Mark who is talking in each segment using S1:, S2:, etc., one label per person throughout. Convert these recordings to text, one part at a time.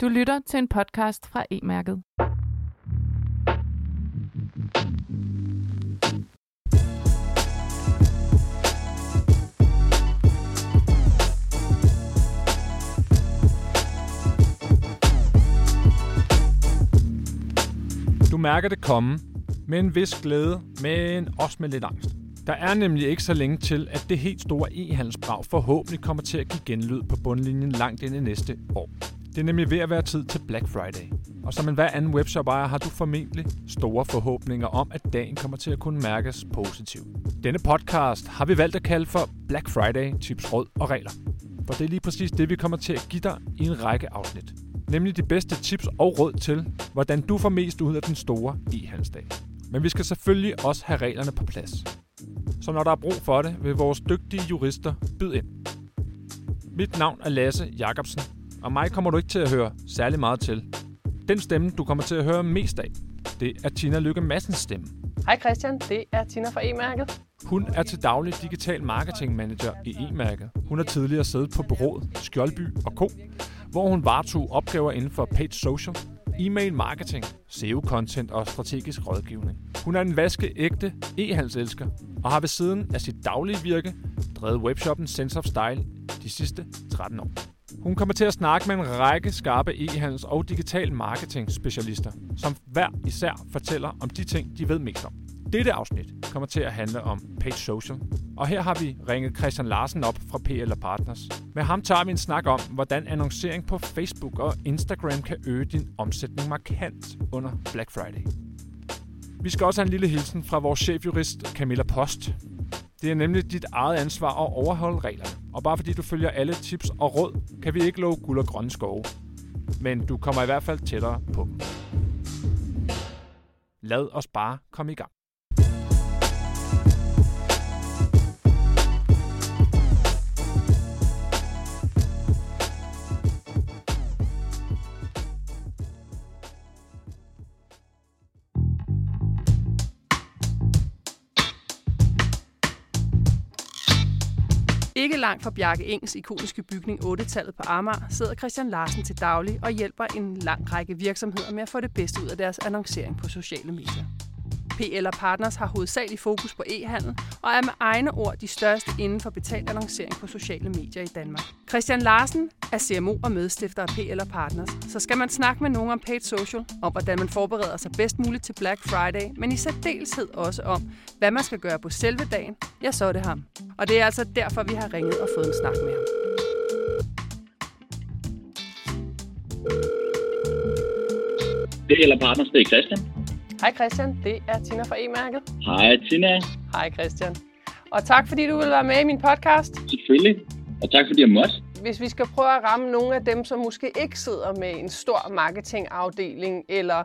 S1: Du lytter til en podcast fra E-mærket.
S2: Du mærker det komme med en vis glæde, men også med lidt angst. Der er nemlig ikke så længe til, at det helt store e-handelsbrag forhåbentlig kommer til at give genlyd på bundlinjen langt ind i næste år. Det er nemlig ved at være tid til Black Friday. Og som en hver anden webshop-ejer har du formentlig store forhåbninger om, at dagen kommer til at kunne mærkes positivt. Denne podcast har vi valgt at kalde for Black Friday tips, råd og regler. For det er lige præcis det, vi kommer til at give dig i en række afsnit. Nemlig de bedste tips og råd til, hvordan du får mest ud af den store e-handelsdag. Men vi skal selvfølgelig også have reglerne på plads. Så når der er brug for det, vil vores dygtige jurister byde ind. Mit navn er Lasse Jacobsen, og mig kommer du ikke til at høre særlig meget til. Den stemme, du kommer til at høre mest af, det er Tina Lykke Massens stemme.
S3: Hej Christian, det er Tina fra E-mærket.
S2: Hun er til daglig digital marketing manager i E-mærket. Hun har tidligere siddet på bureauet Skjoldby og Co., hvor hun varetog opgaver inden for paid social, e-mail marketing, SEO-content og strategisk rådgivning. Hun er en vaskeægte e-handelselsker og har ved siden af sit daglige virke drevet webshoppen Sense of Style de sidste 13 år. Hun kommer til at snakke med en række skarpe e-handels- og digital marketing specialister, som hver især fortæller om de ting, de ved mest om. Dette afsnit kommer til at handle om Page Social, og her har vi ringet Christian Larsen op fra PL Partners. Med ham tager vi en snak om, hvordan annoncering på Facebook og Instagram kan øge din omsætning markant under Black Friday. Vi skal også have en lille hilsen fra vores chefjurist Camilla Post. Det er nemlig dit eget ansvar at overholde reglerne. Og bare fordi du følger alle tips og råd, kan vi ikke love guld og grønne skove. Men du kommer i hvert fald tættere på dem. Lad os bare komme i gang.
S3: Ikke langt fra Bjarke Engs ikoniske bygning 8-tallet på Amager sidder Christian Larsen til daglig og hjælper en lang række virksomheder med at få det bedste ud af deres annoncering på sociale medier. PL Partners har hovedsageligt fokus på e-handel og er med egne ord de største inden for betalt annoncering på sociale medier i Danmark. Christian Larsen er CMO og medstifter af PL Partners, så skal man snakke med nogen om paid social, om hvordan man forbereder sig bedst muligt til Black Friday, men i særdeleshed også om, hvad man skal gøre på selve dagen, ja, så er det ham. Og det er altså derfor, vi har ringet og fået en snak med ham.
S4: PL Partners, det er Christian.
S3: Hej Christian, det er Tina fra E-mærket.
S4: Hej Tina.
S3: Hej Christian. Og tak fordi du vil være med i min podcast.
S4: Selvfølgelig. Og tak fordi jeg måtte.
S3: Hvis vi skal prøve at ramme nogle af dem, som måske ikke sidder med en stor marketingafdeling, eller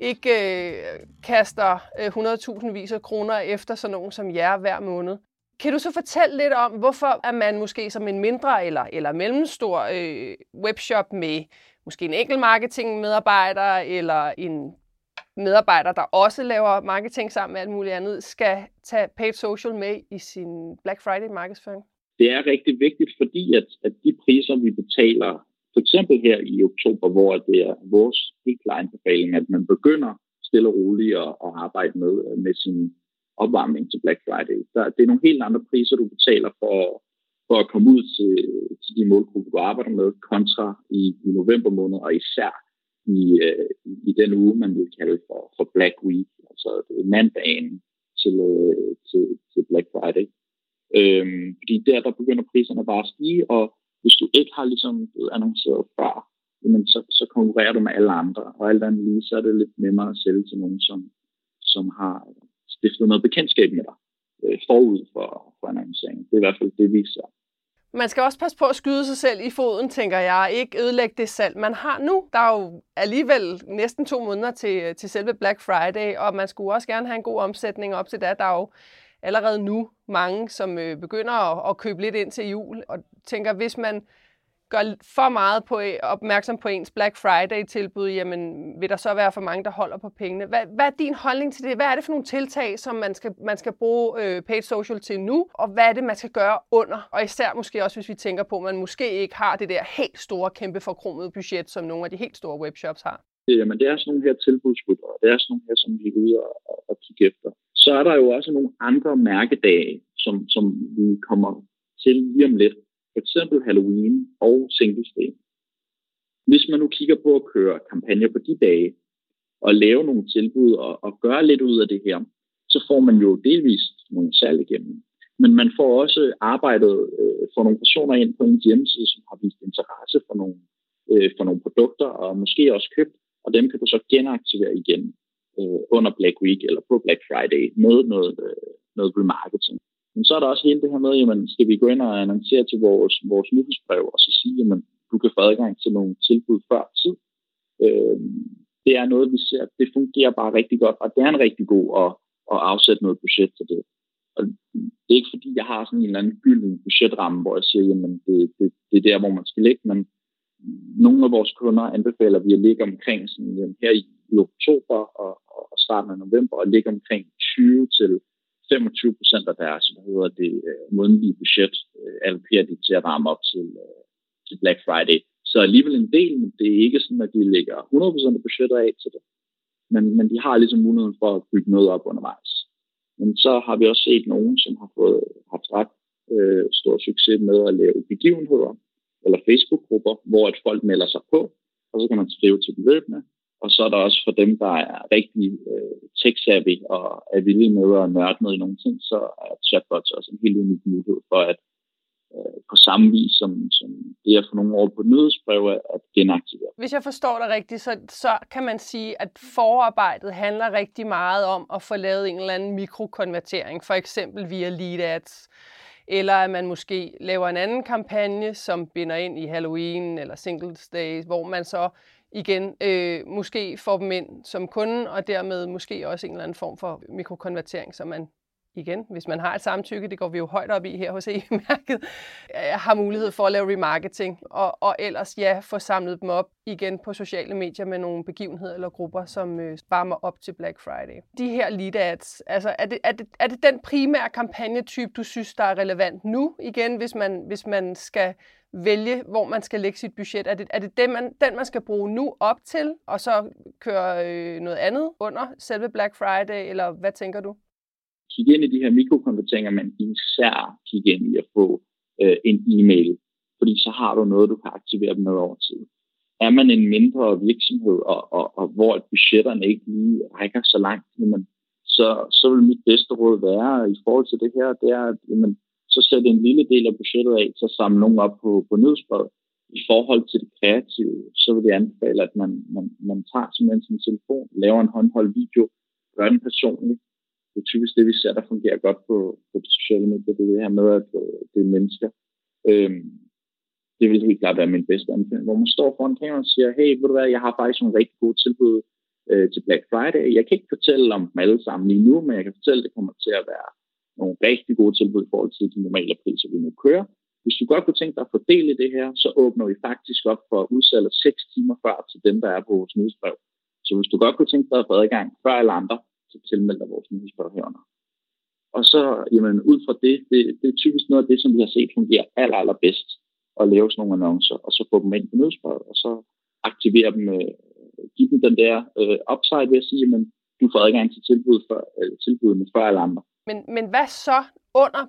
S3: ikke øh, kaster øh, 100.000 vis af kroner efter sådan nogen som jer hver måned. Kan du så fortælle lidt om, hvorfor er man måske som en mindre eller, eller mellemstor øh, webshop med måske en enkelt marketingmedarbejder eller en medarbejder, der også laver marketing sammen med alt muligt andet, skal tage paid social med i sin Black Friday markedsføring?
S4: Det er rigtig vigtigt, fordi at, at de priser, vi betaler, for eksempel her i oktober, hvor det er vores helt klare anbefaling, at man begynder stille og roligt at, at arbejde med, med sin opvarmning til Black Friday. Der, det er nogle helt andre priser, du betaler for, for at komme ud til, til de målgrupper, du arbejder med, kontra i, i november måned, og især i, øh, i den uge, man vil kalde for, for Black Week, altså mandagen til, øh, til, til Black Friday. Øhm, fordi der, der begynder priserne bare at stige, og hvis du ikke har ligesom blevet annonceret før, jamen så, så konkurrerer du med alle andre, og alt andet lige, så er det lidt nemmere at sælge til nogen, som, som har stiftet noget bekendtskab med dig øh, forud for, for annonceringen. Det er i hvert fald det, vi ser.
S3: Man skal også passe på at skyde sig selv i foden, tænker jeg. Ikke ødelægge det salg, man har nu. Der er jo alligevel næsten to måneder til, til selve Black Friday, og man skulle også gerne have en god omsætning op til det. Der er jo allerede nu mange, som øh, begynder at, at købe lidt ind til jul, og tænker, hvis man gør for meget på, øh, opmærksom på ens Black Friday-tilbud, jamen vil der så være for mange, der holder på pengene. Hvad, hvad er din holdning til det? Hvad er det for nogle tiltag, som man skal, man skal bruge øh, paid social til nu? Og hvad er det, man skal gøre under? Og især måske også, hvis vi tænker på, at man måske ikke har det der helt store, kæmpe forkromede budget, som nogle af de helt store webshops har.
S4: Jamen, det er sådan nogle her tilbudsrytter, det er sådan nogle her, som vi er ude og, og kigge efter. Så er der jo også nogle andre mærkedage, som, som vi kommer til lige om lidt. For eksempel Halloween og Singles Day. Hvis man nu kigger på at køre kampagner på de dage, og lave nogle tilbud og, og gøre lidt ud af det her, så får man jo delvist nogle salg igennem. Men man får også arbejdet øh, for nogle personer ind på en hjemmeside, som har vist interesse for nogle, øh, for nogle produkter, og måske også købt, og dem kan du så genaktivere igen øh, under Black Week eller på Black Friday med noget, øh, noget remarketing. Men så er der også hele det her med, jamen, skal vi gå ind og annoncere til vores, vores nyhedsbrev og så sige, jamen, du kan få adgang til nogle tilbud før tid. Øh, det er noget, vi ser, det fungerer bare rigtig godt, og det er en rigtig god at, at afsætte noget budget til det. Og det er ikke fordi, jeg har sådan en eller anden gylden budgetramme, hvor jeg siger, jamen det, det, det er der, hvor man skal ligge, men nogle af vores kunder anbefaler vi at ligge omkring sådan, jamen, her i, i oktober og, og starten af november, og ligge omkring 20 til 25 procent af deres hvad hedder det, øh, månedlige budget øh, allokerer de til at varme op til, øh, til Black Friday. Så alligevel en del, men det er ikke sådan, at de lægger 100 procent af budgettet af til det. Men, men de har ligesom muligheden for at bygge noget op undervejs. Men så har vi også set nogen, som har fået, haft ret øh, stor succes med at lave begivenheder eller Facebook-grupper, hvor at folk melder sig på, og så kan man skrive til dem løbende. Og så er der også for dem, der er rigtig øh, tech-savvy og er villige med at nørde noget i nogle ting, så er chatbots også en helt unik mulighed for at øh, på samme vis som, som det er for nogle år på nyhedsbreve, at genaktivere.
S3: Hvis jeg forstår dig rigtigt, så, så kan man sige, at forarbejdet handler rigtig meget om at få lavet en eller anden mikrokonvertering, for eksempel via lead ads, eller at man måske laver en anden kampagne, som binder ind i Halloween eller Singles Day, hvor man så igen øh, måske får dem ind som kunde, og dermed måske også en eller anden form for mikrokonvertering, så man igen, hvis man har et samtykke, det går vi jo højt op i her hos E-mærket, øh, har mulighed for at lave remarketing, og, og ellers ja, få samlet dem op igen på sociale medier med nogle begivenheder eller grupper, som øh, varmer op til Black Friday. De her lead ads, altså er det, er, det, er det den primære kampagnetype, du synes, der er relevant nu igen, hvis man, hvis man skal vælge, hvor man skal lægge sit budget? Er det, er det den, man, den, man skal bruge nu op til, og så køre øh, noget andet under selve Black Friday, eller hvad tænker du?
S4: Kig ind i de her mikrokonverteringer, men især kig ind i at få øh, en e-mail, fordi så har du noget, du kan aktivere dem med over tid. Er man en mindre virksomhed, og, og, og hvor budgetterne ikke lige rækker så langt, jamen, så, så vil mit bedste råd være i forhold til det her, det er, at jamen, så sætte en lille del af budgettet af, så samle nogen op på, på nyhedsbrevet. I forhold til det kreative, så vil jeg anbefale, at man, man, man tager simpelthen sin telefon, laver en håndholdt video, gør den personligt, det er typisk det, vi ser, der fungerer godt på, på de sociale medier, det er det her med, at øh, det er mennesker. Øhm, det vil helt klart være min bedste anbefaling, hvor man står foran kameraet og siger, hey, ved du hvad, jeg har faktisk nogle rigtig gode tilbud øh, til Black Friday. Jeg kan ikke fortælle om dem alle sammen lige nu, men jeg kan fortælle, at det kommer til at være nogle rigtig gode tilbud i forhold til de normale priser, vi nu kører. Hvis du godt kunne tænke dig at fordele det her, så åbner vi faktisk op for udsalget 6 timer før til dem, der er på vores nyhedsbrev. Så hvis du godt kunne tænke dig at få adgang før alle andre, så tilmelder vores nyhedsbrev herunder. Og så, jamen, ud fra det, det, det er typisk noget af det, som vi har set fungerer aller, allerbedst, at lave sådan nogle annoncer, og så få dem ind på nyhedsbrevet, og så aktivere dem, øh, give dem den der øh, upside ved at sige, at du får adgang til tilbud for, øh, tilbudene før alle andre.
S3: Men, men hvad så under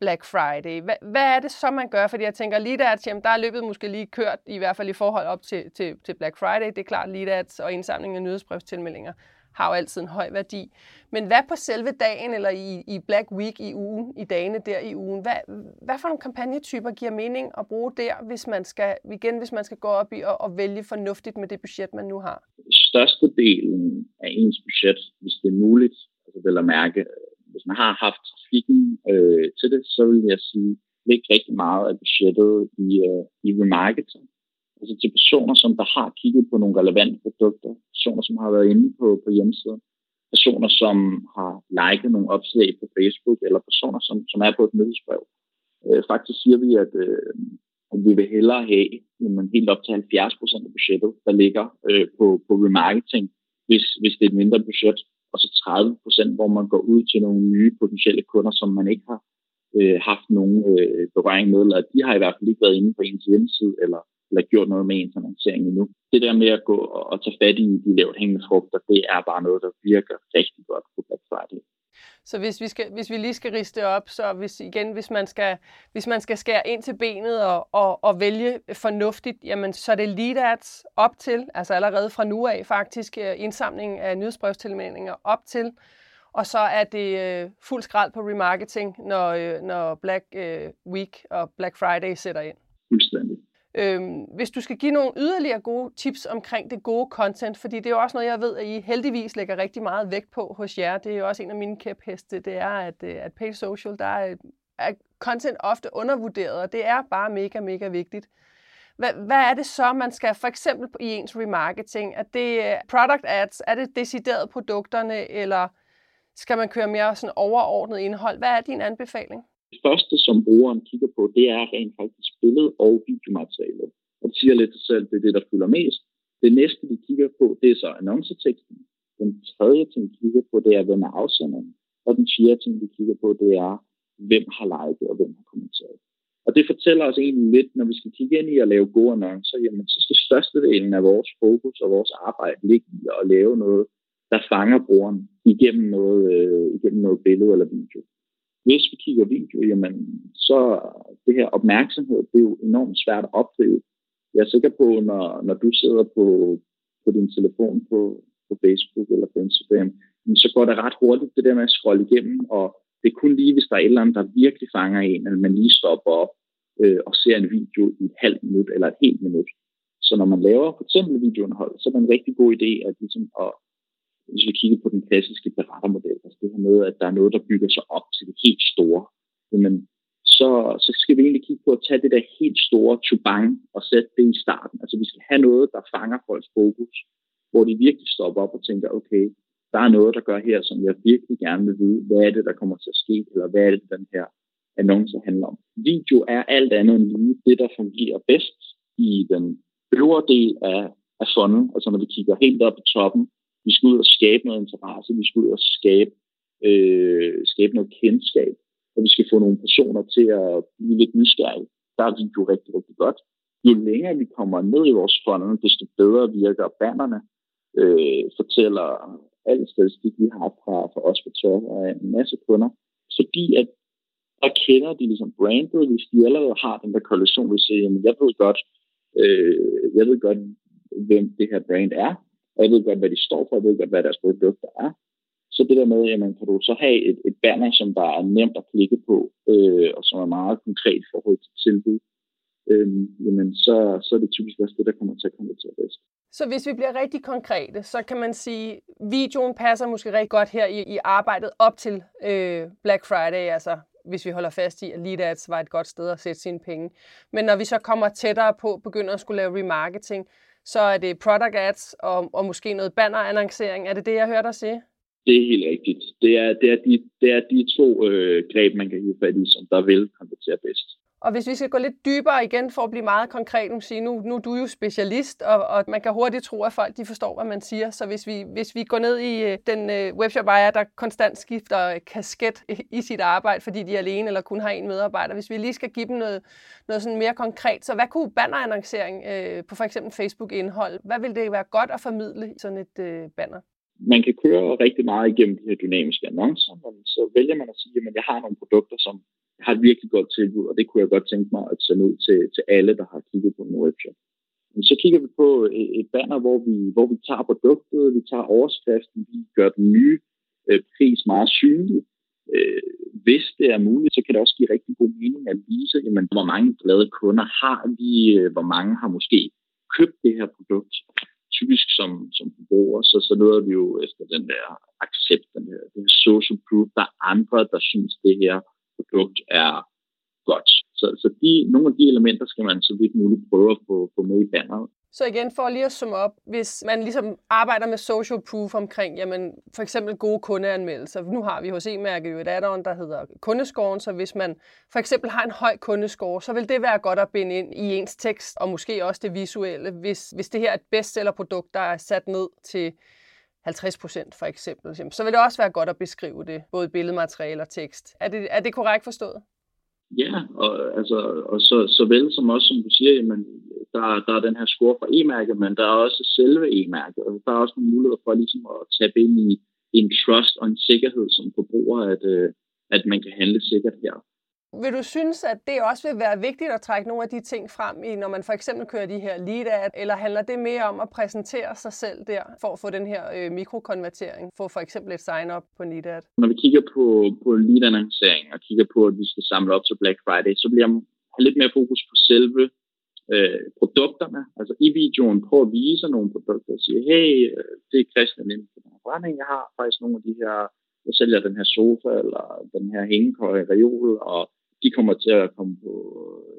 S3: Black Friday? Hvad, hvad er det så, man gør? Fordi jeg tænker, lige der, jamen, der er løbet måske lige kørt, i hvert fald i forhold op til, til, til Black Friday. Det er klart, lige der, og indsamling af nyhedsbrevstilmeldinger har jo altid en høj værdi. Men hvad på selve dagen, eller i, i Black Week i ugen, i dagene der i ugen, hvad, hvad for nogle kampagnetyper giver mening at bruge der, hvis man skal, igen, hvis man skal gå op i og, og vælge fornuftigt med det budget, man nu har?
S4: Størstedelen af ens budget, hvis det er muligt, altså vil at mærke, hvis man har haft trafikken øh, til det, så vil jeg sige, lægge rigtig meget af budgettet i, øh, i remarketing altså til personer, som der har kigget på nogle relevante produkter, personer, som har været inde på, på hjemmesiden, personer, som har liket nogle opslag på Facebook, eller personer, som, som er på et nyhedsbrev. Øh, faktisk siger vi, at øh, at vi vil hellere have jamen, helt op til 70 procent af budgettet, der ligger øh, på, på remarketing, hvis, hvis det er et mindre budget, og så 30 procent, hvor man går ud til nogle nye potentielle kunder, som man ikke har øh, haft nogen øh, berøring med, eller de har i hvert fald ikke været inde på ens hjemmeside, eller, eller gjort noget med ens annoncering endnu. Det der med at gå og, og tage fat i de lavt hængende frugter, det er bare noget, der virker rigtig godt på Black Friday.
S3: Så hvis vi, skal, hvis vi lige skal riste op, så hvis, igen, hvis man skal, hvis man skal skære ind til benet og, og, og vælge fornuftigt, jamen, så er det lead ads op til, altså allerede fra nu af faktisk, øh, indsamling af nyhedsbrevstilmeldinger op til, og så er det øh, fuld skrald på remarketing, når, øh, når Black øh, Week og Black Friday sætter ind.
S4: Fuldstændig.
S3: Øhm, hvis du skal give nogle yderligere gode tips omkring det gode content, fordi det er jo også noget, jeg ved, at I heldigvis lægger rigtig meget vægt på hos jer. Det er jo også en af mine kæpheste, det er, at, øh, at paid social, der er, er content ofte undervurderet, og det er bare mega, mega vigtigt. Hvad, hvad er det så, man skal, for eksempel i ens remarketing, er det øh, product ads, er det decideret produkterne, eller skal man køre mere sådan overordnet indhold? Hvad er din anbefaling?
S4: Det første, som brugeren kigger på, det er rent faktisk billede- og videomaterialet. Og det siger lidt sig selv, det er det, der fylder mest. Det næste, de kigger på, det er så annonceteksten. Den tredje ting, de kigger på, det er, hvem er afsenderen. Og den fjerde ting, de kigger på, det er, hvem har liket og hvem har kommenteret. Og det fortæller os egentlig lidt, når vi skal kigge ind i at lave gode annoncer, jamen så skal størstedelen af vores fokus og vores arbejde ligge i at lave noget, der fanger brugeren igennem noget, øh, igennem noget billede eller video. Hvis vi kigger video, jamen, så det her opmærksomhed, det er jo enormt svært at opdrive. Jeg er sikker på, når, når du sidder på, på din telefon på, på Facebook eller på Instagram, så går det ret hurtigt, det der med at scrolle igennem, og det er kun lige, hvis der er et eller andet, der virkelig fanger en, at man lige stopper op øh, og ser en video i et halvt minut eller et helt minut. Så når man laver for eksempel videoindhold, så er det en rigtig god idé at, ligesom, at hvis vi kigger på den klassiske berettermodel, altså det her med, at der er noget, der bygger sig op til det helt store, jamen, så, så skal vi egentlig kigge på at tage det der helt store chubang og sætte det i starten. Altså vi skal have noget, der fanger folks fokus, hvor de virkelig stopper op og tænker, okay, der er noget, der gør her, som jeg virkelig gerne vil vide. Hvad er det, der kommer til at ske? Eller hvad er det, den her annonce handler om? Video er alt andet end lige det, der fungerer bedst i den øvre del af, af funnel. Altså når vi kigger helt op på toppen, vi skal ud og skabe noget interesse, vi skal ud og skabe, øh, skabe noget kendskab, og vi skal få nogle personer til at blive lidt nysgerrige. Der er video rigtig, rigtig godt. Jo længere vi kommer ned i vores funnel, desto bedre virker bannerne, øh, fortæller al statistik, vi har fra, fra os på tør og en masse kunder, fordi at der kender de ligesom brandet, hvis de allerede har den der kollektion, vil sige, jamen jeg ved godt, øh, jeg ved godt, hvem det her brand er, og jeg ved godt, hvad de står for, jeg ved godt, hvad deres produkter er. Så det der med, jamen, kan du så have et, et banner, som der er nemt at klikke på, øh, og som er meget konkret i forhold til tilbud, øh, jamen, så, så er det typisk også det, der kommer til at konvertere bedst.
S3: Så hvis vi bliver rigtig konkrete, så kan man sige, at videoen passer måske rigtig godt her i, i arbejdet op til øh, Black Friday, altså hvis vi holder fast i, at lead ads var et godt sted at sætte sine penge. Men når vi så kommer tættere på, begynder at skulle lave remarketing, så er det product ads og, og måske noget banner-annoncering. Er det det, jeg hørte dig sige?
S4: Det er helt rigtigt. Det er, det er, de, det er de to øh, greb, man kan hive fat i, som der vil konvertere bedst.
S3: Og hvis vi skal gå lidt dybere igen for at blive meget konkret, nu, sige, nu, nu er du jo specialist, og, og man kan hurtigt tro, at folk de forstår, hvad man siger. Så hvis vi, hvis vi går ned i øh, den øh, webshop ejer, der konstant skifter øh, kasket øh, i sit arbejde, fordi de er alene eller kun har en medarbejder, hvis vi lige skal give dem noget, noget sådan mere konkret, så hvad kunne bannerannoncering øh, på for eksempel Facebook-indhold, hvad vil det være godt at formidle i sådan et øh, banner?
S4: Man kan køre rigtig meget igennem de her dynamiske annoncer, men så vælger man at sige, at jeg har nogle produkter, som har et virkelig godt tilbud, og det kunne jeg godt tænke mig at sende ud til, til alle, der har kigget på min webshop. Men så kigger vi på et banner, hvor vi, hvor vi tager produktet, vi tager overskriften, vi gør den nye øh, pris meget synlig. Øh, hvis det er muligt, så kan det også give rigtig god mening at vise, jamen, hvor mange glade kunder har vi, øh, hvor mange har måske købt det her produkt. Typisk som, som forbruger, så, så nåede vi jo efter den der accept, den her, den her social proof, der er andre, der synes det her produkt er godt. Så, så de, nogle af de elementer skal man så vidt muligt prøve at få, få med i banneret.
S3: Så igen, for lige at summe op, hvis man ligesom arbejder med social proof omkring, jamen for eksempel gode kundeanmeldelser. Nu har vi hos E-mærket jo et add der hedder kundescoren, så hvis man for eksempel har en høj kundescore, så vil det være godt at binde ind i ens tekst, og måske også det visuelle, hvis, hvis det her er et bestsellerprodukt, der er sat ned til 50 procent for eksempel, så vil det også være godt at beskrive det, både billedmateriale og tekst. Er det, er det korrekt forstået?
S4: Ja, og, altså, og så, så vel som også, som du siger, jamen, der, der er den her score fra e-mærket, men der er også selve e-mærket. og der er også nogle muligheder for ligesom at tabe ind i en trust og en sikkerhed som forbruger, at, øh, at man kan handle sikkert her.
S3: Vil du synes, at det også vil være vigtigt at trække nogle af de ting frem i, når man for eksempel kører de her lead ad, eller handler det mere om at præsentere sig selv der, for at få den her øh, mikrokonvertering, for for eksempel et sign-up på lead ad?
S4: Når vi kigger på, på lead annoncering og kigger på, at vi skal samle op til Black Friday, så bliver jeg lidt mere fokus på selve øh, produkterne. Altså i videoen prøve at vise nogle produkter og sige, hey, øh, det er Christian inden for den her brænding, jeg har faktisk nogle af de her, jeg sælger den her sofa eller den her hængekøje reol, og de kommer til at komme på,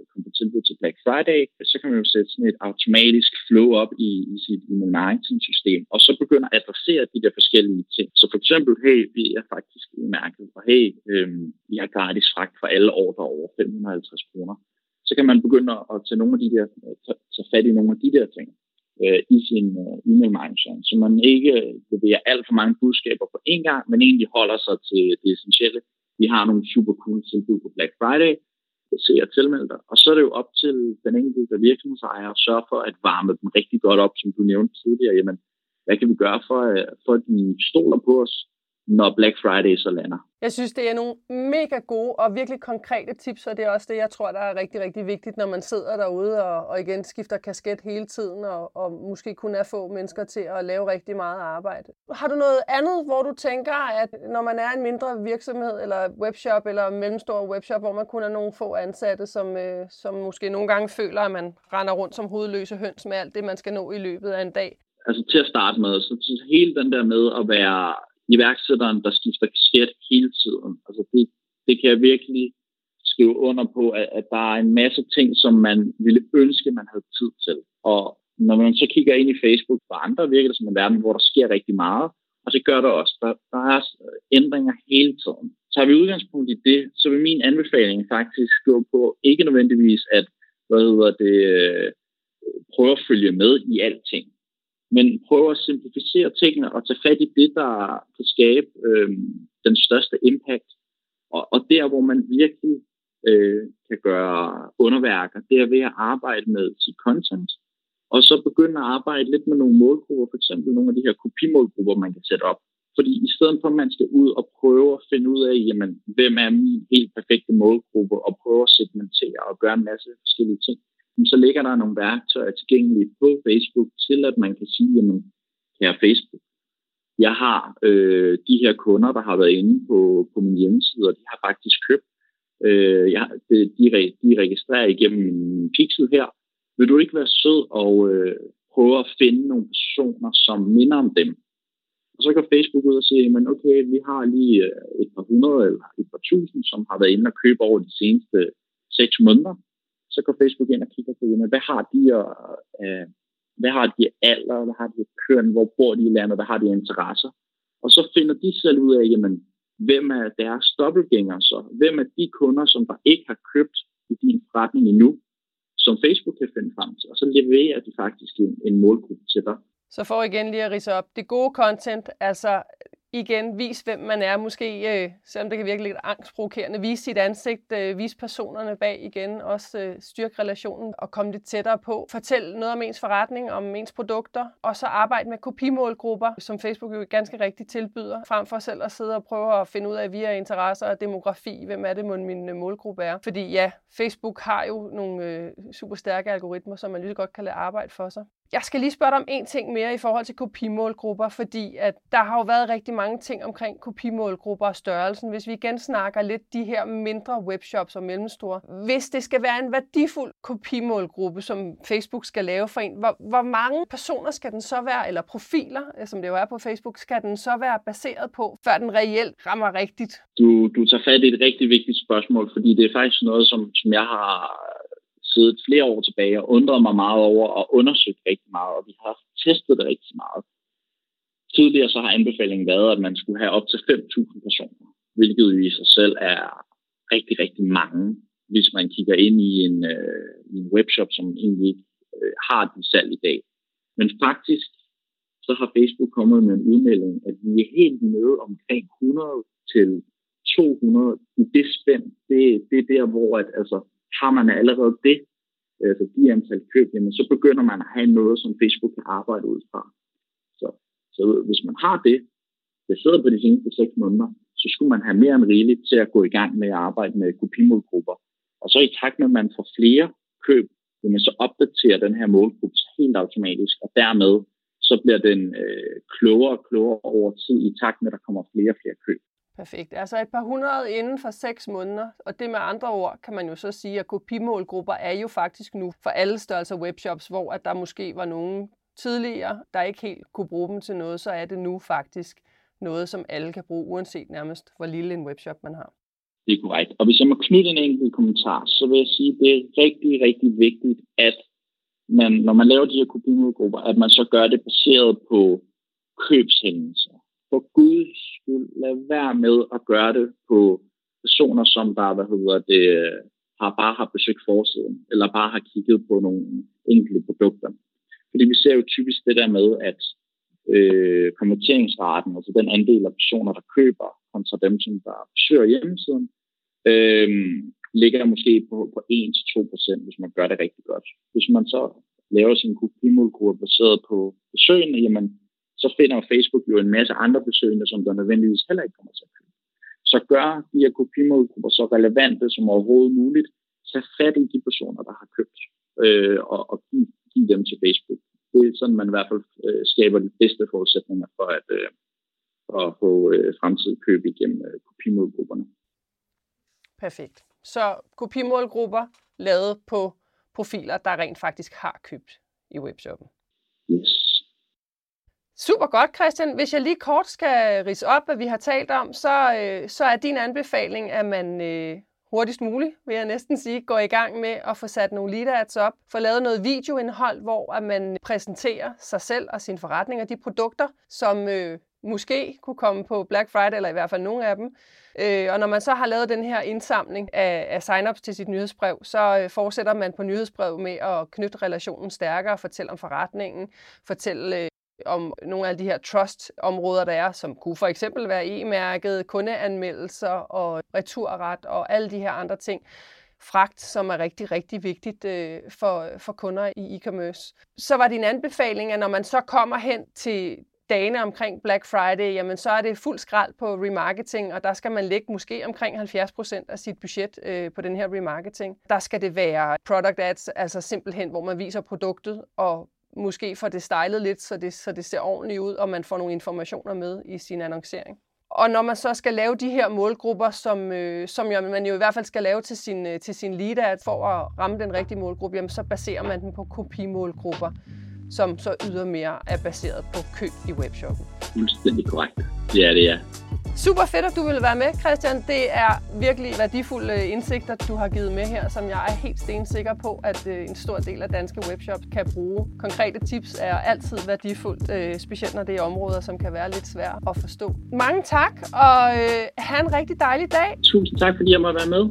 S4: komme på tilbud til Black Friday, så kan man jo sætte sådan et automatisk flow op i, i sit email marketing system, og så begynder at adressere de der forskellige ting. Så for eksempel, hey, vi er faktisk i mærket, og hey, øhm, vi har gratis fragt for alle ordre over 550 kroner. Så kan man begynde at tage nogle af de der, tage fat i nogle af de der ting øh, i sin øh, e-mail marketing, så man ikke leverer alt for mange budskaber på én gang, men egentlig holder sig til det essentielle, vi har nogle super cool tilbud på Black Friday. Se og tilmelde dig. Og så er det jo op til den enkelte virksomhedsejer at sørge for at varme dem rigtig godt op, som du nævnte tidligere. Jamen, hvad kan vi gøre for, øh, for at de stoler på os, når Black Friday så lander.
S3: Jeg synes, det er nogle mega gode og virkelig konkrete tips, og det er også det, jeg tror, der er rigtig, rigtig vigtigt, når man sidder derude og, og igen skifter kasket hele tiden, og, og måske kun er få mennesker til at lave rigtig meget arbejde. Har du noget andet, hvor du tænker, at når man er en mindre virksomhed, eller webshop, eller mellemstor webshop, hvor man kun er nogle få ansatte, som, øh, som måske nogle gange føler, at man render rundt som hovedløse høns med alt det, man skal nå i løbet af en dag?
S4: Altså til at starte med, så hele den der med at være iværksætteren, der skifter kasket hele tiden. Altså det, det kan jeg virkelig skrive under på, at, at der er en masse ting, som man ville ønske, man havde tid til. Og når man så kigger ind i Facebook for andre, virker det som en verden, hvor der sker rigtig meget, og det gør der også. Der, der er ændringer hele tiden. Tager vi udgangspunkt i det, så vil min anbefaling faktisk gå på ikke nødvendigvis at hvad hedder det, øh, prøve at følge med i alting men prøve at simplificere tingene og tage fat i det, der kan skabe øh, den største impact. Og, og der, hvor man virkelig øh, kan gøre underværker, det er ved at arbejde med sit content, og så begynde at arbejde lidt med nogle målgrupper, for eksempel nogle af de her kopimålgrupper, man kan sætte op. Fordi i stedet for, at man skal ud og prøve at finde ud af, jamen, hvem er min helt perfekte målgruppe, og prøve at segmentere og gøre en masse forskellige ting, så ligger der nogle værktøjer tilgængelige på Facebook til, at man kan sige, jamen, her Facebook, jeg har øh, de her kunder, der har været inde på, på min hjemmeside, og de har faktisk købt. Øh, jeg, de, de, de registrerer igennem min pixel her. Vil du ikke være sød og øh, prøve at finde nogle personer, som minder om dem? Og så kan Facebook ud og sige, men okay, vi har lige øh, et par hundrede eller et par tusind, som har været inde og købe over de seneste seks måneder så går Facebook ind og kigger på, jamen, hvad har de og, øh, hvad har de alder, hvad har de køn, hvor bor de i landet, hvad har de interesser. Og så finder de selv ud af, jamen, hvem er deres dobbeltgængere så? Hvem er de kunder, som der ikke har købt i din forretning endnu, som Facebook kan finde frem til? Og så leverer de faktisk en, en målgruppe til dig.
S3: Så for igen lige at rise op, det gode content, altså igen, vis hvem man er, måske, øh, selvom det kan virke lidt angstprovokerende, vise sit ansigt, øh, vise personerne bag igen, også øh, styrke relationen og komme lidt tættere på. Fortæl noget om ens forretning, om ens produkter, og så arbejde med kopimålgrupper, som Facebook jo ganske rigtigt tilbyder, frem for selv at sidde og prøve at finde ud af via interesser og demografi, hvem er det, min øh, målgruppe er. Fordi ja, Facebook har jo nogle øh, super stærke algoritmer, som man lige godt kan lade arbejde for sig. Jeg skal lige spørge dig om en ting mere i forhold til kopimålgrupper, fordi at der har jo været rigtig mange ting omkring kopimålgrupper og størrelsen. Hvis vi igen snakker lidt de her mindre webshops og mellemstore. Hvis det skal være en værdifuld kopimålgruppe, som Facebook skal lave for en, hvor, hvor mange personer skal den så være, eller profiler, øh, som det jo er på Facebook, skal den så være baseret på, før den reelt rammer rigtigt?
S4: Du, du tager fat i et rigtig vigtigt spørgsmål, fordi det er faktisk noget, som, som jeg har siddet flere år tilbage og undret mig meget over og undersøgt rigtig meget, og vi har testet det rigtig meget. Tidligere så har anbefalingen været, at man skulle have op til 5.000 personer, hvilket i sig selv er rigtig, rigtig mange, hvis man kigger ind i en, øh, i en webshop, som egentlig ikke øh, har den salg i dag. Men faktisk så har Facebook kommet med en udmelding, at vi er helt nede omkring 100 til 200 i det spænd. Det, det er der, hvor at, altså, har man allerede det, altså de antal køb, jamen så begynder man at have noget, som Facebook kan arbejde ud fra. Så, så hvis man har det, det sidder på de seneste 6 måneder, så skulle man have mere end rigeligt til at gå i gang med at arbejde med kopimålgrupper. Og så i takt med, at man får flere køb, jamen så opdaterer den her målgruppe helt automatisk, og dermed så bliver den øh, klogere og klogere over tid i takt med, at der kommer flere og flere køb.
S3: Perfekt. Altså et par hundrede inden for seks måneder, og det med andre ord kan man jo så sige, at kopimålgrupper er jo faktisk nu for alle størrelser webshops, hvor at der måske var nogen tidligere, der ikke helt kunne bruge dem til noget, så er det nu faktisk noget, som alle kan bruge, uanset nærmest hvor lille en webshop man har.
S4: Det er korrekt. Og hvis jeg må knytte en enkelt kommentar, så vil jeg sige, at det er rigtig, rigtig vigtigt, at man, når man laver de her kopimålgrupper, at man så gør det baseret på købshændelser for guds skyld, lad være med at gøre det på personer, som der, hvad hedder det, har bare har besøgt forsiden, eller bare har kigget på nogle enkelte produkter. Fordi vi ser jo typisk det der med, at øh, konverteringsraten, altså den andel af personer, der køber, kontra dem, som der besøger hjemmesiden, øh, ligger måske på, på 1-2%, hvis man gør det rigtig godt. Hvis man så laver sin kopimålgruppe baseret på besøgende, jamen så finder Facebook jo en masse andre besøgende, som der nødvendigvis heller ikke kommer til at købe. Så gør de her kopimålgrupper så relevante som overhovedet muligt. Tag fat i de personer, der har købt, øh, og, og giv, giv dem til Facebook. Det er sådan, man i hvert fald øh, skaber de bedste forudsætninger for at, øh, for at få øh, fremtidig køb igennem øh, kopimålgrupperne.
S3: Perfekt. Så kopimålgrupper lavet på profiler, der rent faktisk har købt i webshoppen. Super godt, Christian. Hvis jeg lige kort skal rise op, hvad vi har talt om, så, øh, så er din anbefaling, at man øh, hurtigst muligt, vil jeg næsten sige, går i gang med at få sat nogle lead ads op, få lavet noget videoindhold, hvor at man præsenterer sig selv og sin forretning og de produkter, som øh, måske kunne komme på Black Friday, eller i hvert fald nogle af dem. Øh, og når man så har lavet den her indsamling af, af sign-ups til sit nyhedsbrev, så øh, fortsætter man på nyhedsbrevet med at knytte relationen stærkere, fortælle om forretningen, fortælle øh, om nogle af de her trust-områder, der er, som kunne for eksempel være e-mærket, kundeanmeldelser og returret og alle de her andre ting. Fragt, som er rigtig, rigtig vigtigt øh, for, for kunder i e-commerce. Så var din anbefaling, at når man så kommer hen til dagene omkring Black Friday, jamen så er det fuld skrald på remarketing, og der skal man lægge måske omkring 70% af sit budget øh, på den her remarketing. Der skal det være product ads, altså simpelthen, hvor man viser produktet og måske får det stylet lidt, så det, så det ser ordentligt ud, og man får nogle informationer med i sin annoncering. Og når man så skal lave de her målgrupper, som, øh, som jo, man jo i hvert fald skal lave til sin, øh, til sin lead ad for at ramme den rigtige målgruppe, jamen så baserer man den på kopimålgrupper, som så ydermere er baseret på køb i webshoppen.
S4: Fuldstændig korrekt. Ja, det er.
S3: Super fedt, at du ville være med, Christian. Det er virkelig værdifulde øh, indsigter, du har givet med her, som jeg er helt stensikker på, at øh, en stor del af danske webshops kan bruge. Konkrete tips er altid værdifuldt, øh, specielt når det er områder, som kan være lidt svære at forstå. Mange tak, og have en rigtig dejlig dag.
S4: Tusind tak, fordi jeg måtte være med.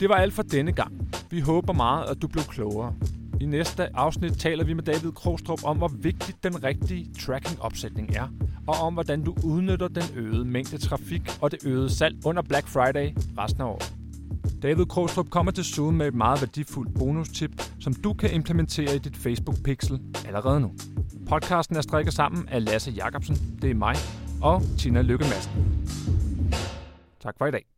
S2: Det var alt for denne gang. Vi håber meget, at du blev klogere. I næste afsnit taler vi med David Krogstrup om, hvor vigtig den rigtige tracking-opsætning er, og om, hvordan du udnytter den øgede mængde trafik og det øgede salg under Black Friday resten af året. David Krogstrup kommer til Zoom med et meget værdifuldt bonustip, som du kan implementere i dit Facebook Pixel allerede nu. Podcasten er strikket sammen af Lasse Jacobsen, det er mig, og Tina Lykke Madsen. Tak for i dag.